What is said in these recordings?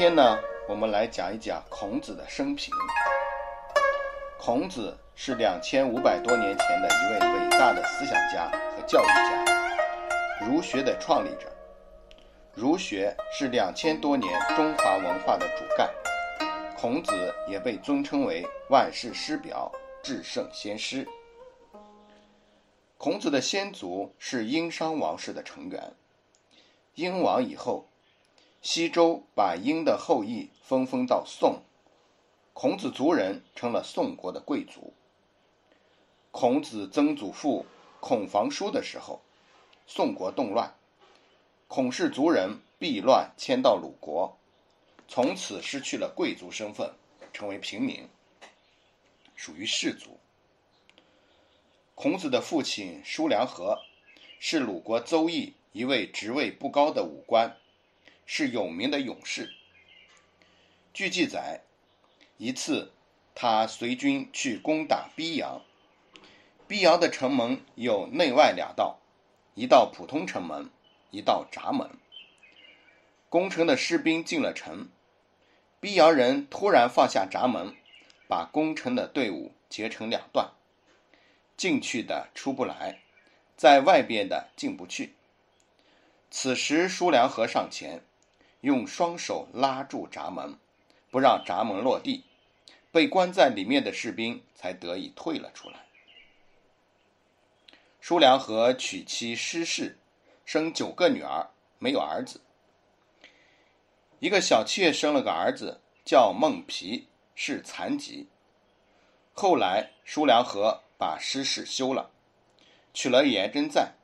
今天呢，我们来讲一讲孔子的生平。孔子是两千五百多年前的一位伟大的思想家和教育家，儒学的创立者。儒学是两千多年中华文化的主干，孔子也被尊称为万世师表、至圣先师。孔子的先祖是殷商王室的成员。殷王以后，西周把殷的后裔分封到宋，孔子族人成了宋国的贵族。孔子曾祖父孔房叔的时候，宋国动乱，孔氏族人避乱迁到鲁国，从此失去了贵族身份，成为平民，属于士族。孔子的父亲叔梁纥是鲁国邹邑一位职位不高的武官，是有名的勇士。据记载，一次他随军去攻打逼阳，逼阳的城门有内外两道，一道普通城门，一道闸门。攻城的士兵进了城，逼阳人突然放下闸门，把攻城的队伍截成两段。进去的出不来，在外边的进不去。此时，叔良和上前，用双手拉住闸门，不让闸门落地，被关在里面的士兵才得以退了出来。叔良和娶妻施氏，生九个女儿，没有儿子。一个小妾生了个儿子，叫孟皮，是残疾。后来，叔良和。把失事休了，娶了颜真在。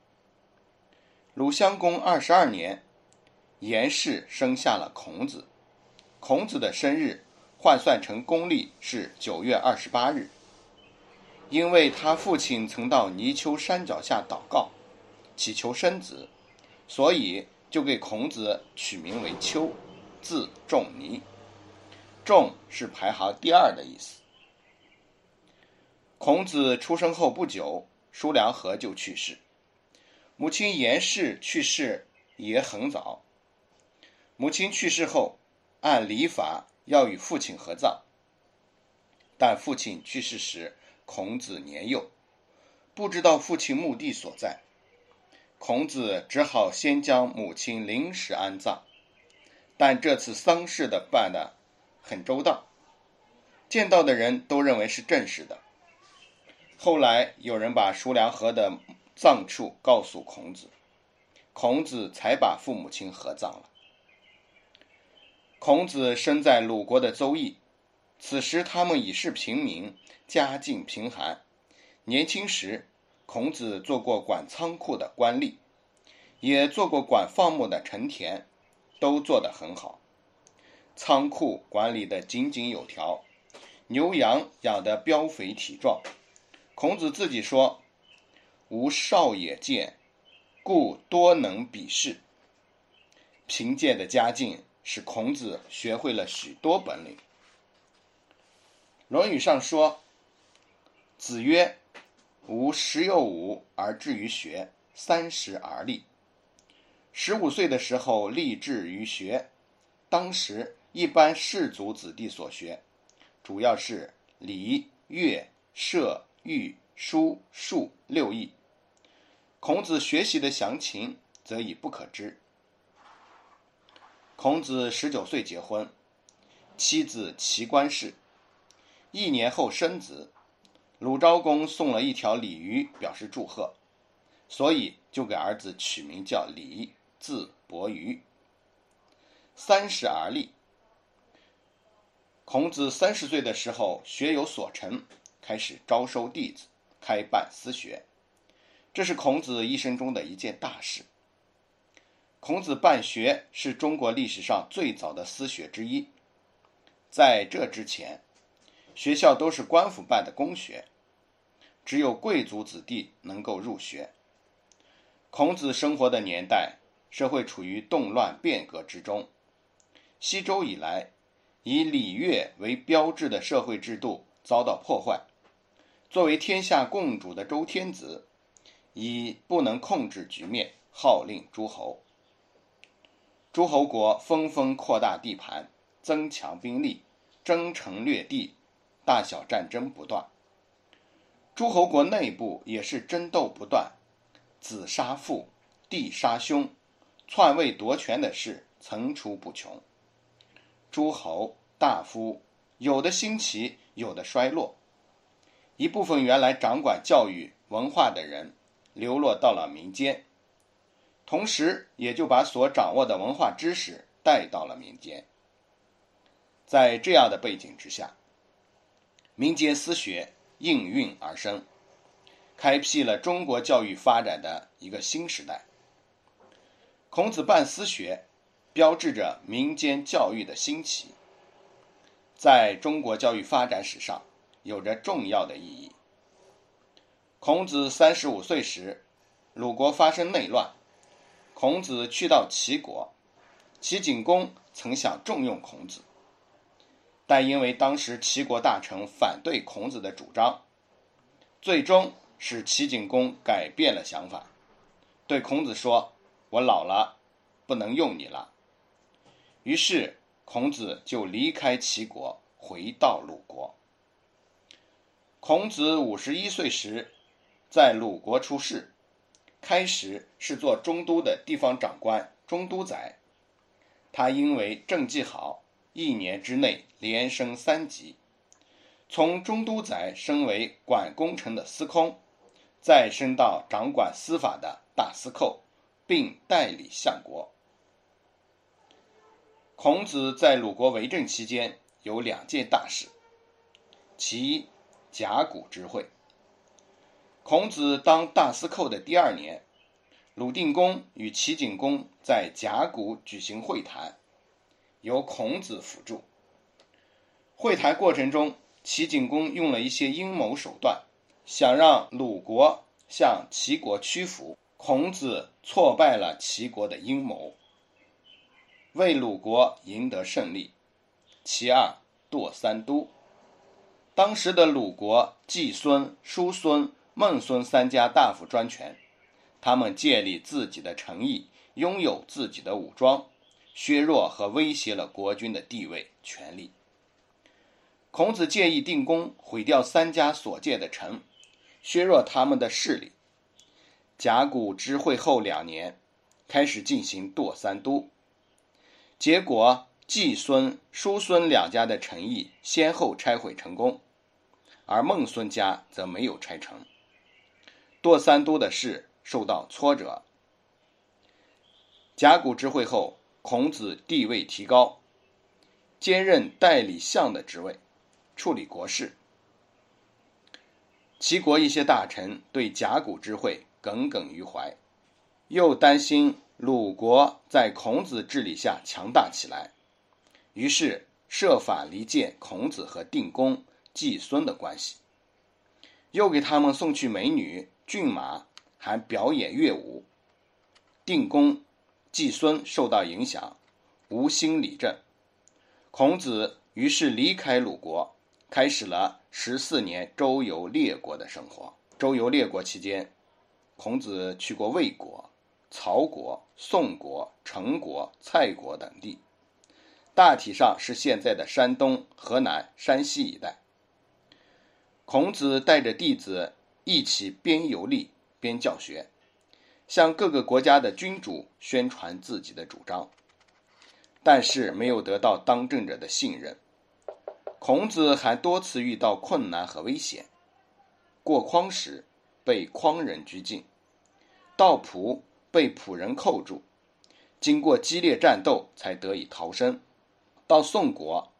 鲁襄公二十二年，颜氏生下了孔子。孔子的生日换算成公历是九月二十八日。因为他父亲曾到泥丘山脚下祷告，祈求生子，所以就给孔子取名为丘，字仲尼。仲是排行第二的意思。孔子出生后不久，叔梁纥就去世。母亲颜氏去世也很早。母亲去世后，按礼法要与父亲合葬。但父亲去世时，孔子年幼，不知道父亲墓地所在。孔子只好先将母亲临时安葬。但这次丧事的办的很周到，见到的人都认为是正式的。后来有人把叔梁纥的葬处告诉孔子，孔子才把父母亲合葬了。孔子生在鲁国的邹邑，此时他们已是平民，家境贫寒。年轻时，孔子做过管仓库的官吏，也做过管放牧的陈田，都做得很好。仓库管理的井井有条，牛羊养得膘肥体壮。孔子自己说：“吾少也见，故多能鄙视。”贫贱的家境使孔子学会了许多本领。《论语》上说：“子曰：‘吾十有五而志于学，三十而立。’十五岁的时候立志于学，当时一般士族子弟所学，主要是礼、乐、射。”御书数六艺，孔子学习的详情则已不可知。孔子十九岁结婚，妻子齐观氏，一年后生子，鲁昭公送了一条鲤鱼表示祝贺，所以就给儿子取名叫李，字伯鱼。三十而立，孔子三十岁的时候学有所成。开始招收弟子，开办私学，这是孔子一生中的一件大事。孔子办学是中国历史上最早的私学之一。在这之前，学校都是官府办的公学，只有贵族子弟能够入学。孔子生活的年代，社会处于动乱变革之中。西周以来，以礼乐为标志的社会制度遭到破坏。作为天下共主的周天子，已不能控制局面，号令诸侯。诸侯国纷纷扩大地盘，增强兵力，征城掠地，大小战争不断。诸侯国内部也是争斗不断，子杀父，弟杀兄，篡位夺权的事层出不穷。诸侯大夫有的兴起，有的衰落。一部分原来掌管教育文化的人流落到了民间，同时也就把所掌握的文化知识带到了民间。在这样的背景之下，民间私学应运而生，开辟了中国教育发展的一个新时代。孔子办私学，标志着民间教育的兴起，在中国教育发展史上。有着重要的意义。孔子三十五岁时，鲁国发生内乱，孔子去到齐国，齐景公曾想重用孔子，但因为当时齐国大臣反对孔子的主张，最终使齐景公改变了想法，对孔子说：“我老了，不能用你了。”于是孔子就离开齐国，回到鲁国。孔子五十一岁时，在鲁国出世，开始是做中都的地方长官，中都宰。他因为政绩好，一年之内连升三级，从中都宰升为管工程的司空，再升到掌管司法的大司寇，并代理相国。孔子在鲁国为政期间有两件大事，其一。甲骨之会。孔子当大司寇的第二年，鲁定公与齐景公在甲骨举行会谈，由孔子辅助。会谈过程中，齐景公用了一些阴谋手段，想让鲁国向齐国屈服。孔子挫败了齐国的阴谋，为鲁国赢得胜利。其二，堕三都。当时的鲁国季孙、叔孙、孟孙三家大夫专权，他们建立自己的城邑，拥有自己的武装，削弱和威胁了国君的地位、权力。孔子建议定公毁掉三家所建的城，削弱他们的势力。甲骨知会后两年，开始进行堕三都，结果季孙、叔孙两家的城邑先后拆毁成功。而孟孙家则没有拆成，堕三都的事受到挫折。甲骨之会后，孔子地位提高，兼任代理相的职位，处理国事。齐国一些大臣对甲骨之会耿耿于怀，又担心鲁国在孔子治理下强大起来，于是设法离间孔子和定公。季孙的关系，又给他们送去美女、骏马，还表演乐舞。定公、季孙受到影响，无心理政。孔子于是离开鲁国，开始了十四年周游列国的生活。周游列国期间，孔子去过魏国、曹国、宋国、陈国、蔡国等地，大体上是现在的山东、河南、山西一带。孔子带着弟子一起边游历边教学，向各个国家的君主宣传自己的主张，但是没有得到当政者的信任。孔子还多次遇到困难和危险，过匡时被匡人拘禁，到蒲被蒲人扣住，经过激烈战斗才得以逃生。到宋国，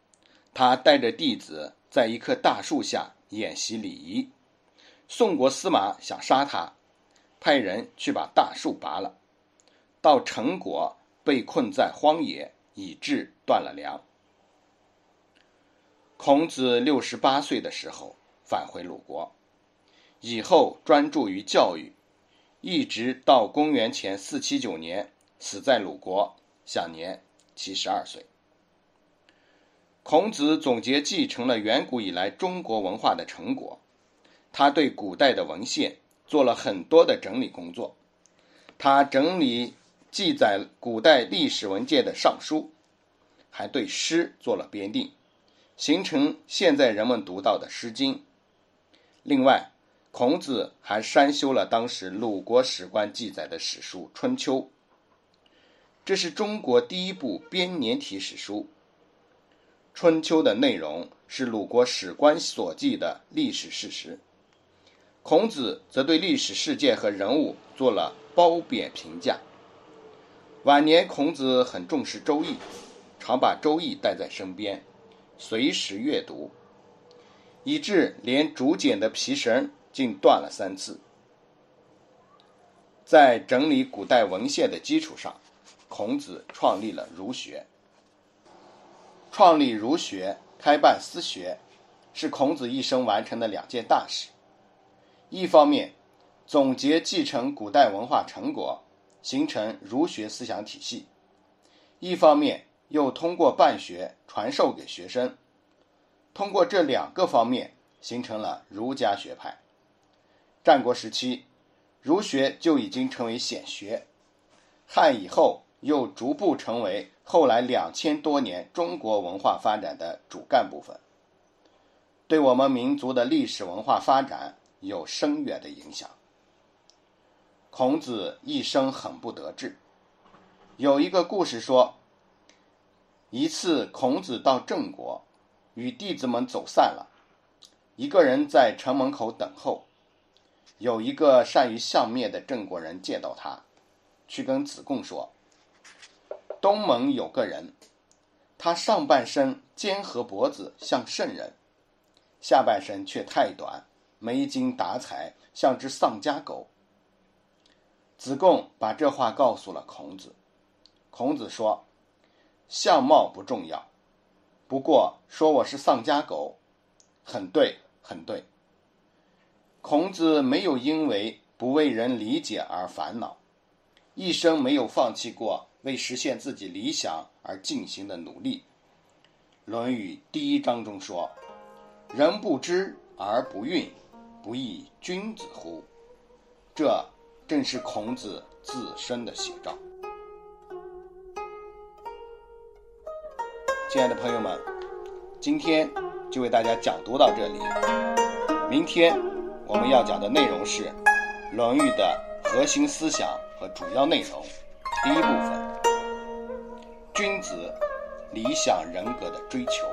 他带着弟子在一棵大树下。演习礼仪，宋国司马想杀他，派人去把大树拔了。到陈国被困在荒野，以致断了粮。孔子六十八岁的时候返回鲁国，以后专注于教育，一直到公元前四七九年死在鲁国，享年七十二岁。孔子总结继承了远古以来中国文化的成果，他对古代的文献做了很多的整理工作。他整理记载古代历史文件的尚书，还对诗做了编定，形成现在人们读到的《诗经》。另外，孔子还删修了当时鲁国史官记载的史书《春秋》，这是中国第一部编年体史书。《春秋》的内容是鲁国史官所记的历史事实，孔子则对历史事件和人物做了褒贬评价。晚年，孔子很重视《周易》，常把《周易》带在身边，随时阅读，以致连竹简的皮绳竟断了三次。在整理古代文献的基础上，孔子创立了儒学。创立儒学、开办私学，是孔子一生完成的两件大事。一方面，总结继承古代文化成果。形成儒学思想体系，一方面又通过办学传授给学生，通过这两个方面形成了儒家学派。战国时期，儒学就已经成为显学，汉以后又逐步成为后来两千多年中国文化发展的主干部分，对我们民族的历史文化发展有深远的影响。孔子一生很不得志。有一个故事说，一次孔子到郑国，与弟子们走散了，一个人在城门口等候。有一个善于相面的郑国人见到他，去跟子贡说：“东盟有个人，他上半身肩和脖子像圣人，下半身却太短，没精打采，像只丧家狗。”子贡把这话告诉了孔子，孔子说：“相貌不重要，不过说我是丧家狗，很对，很对。”孔子没有因为不为人理解而烦恼，一生没有放弃过为实现自己理想而进行的努力。《论语》第一章中说：“人不知而不愠，不亦君子乎？”这。正是孔子自身的写照。亲爱的朋友们，今天就为大家讲读到这里。明天我们要讲的内容是《论语》的核心思想和主要内容。第一部分：君子理想人格的追求。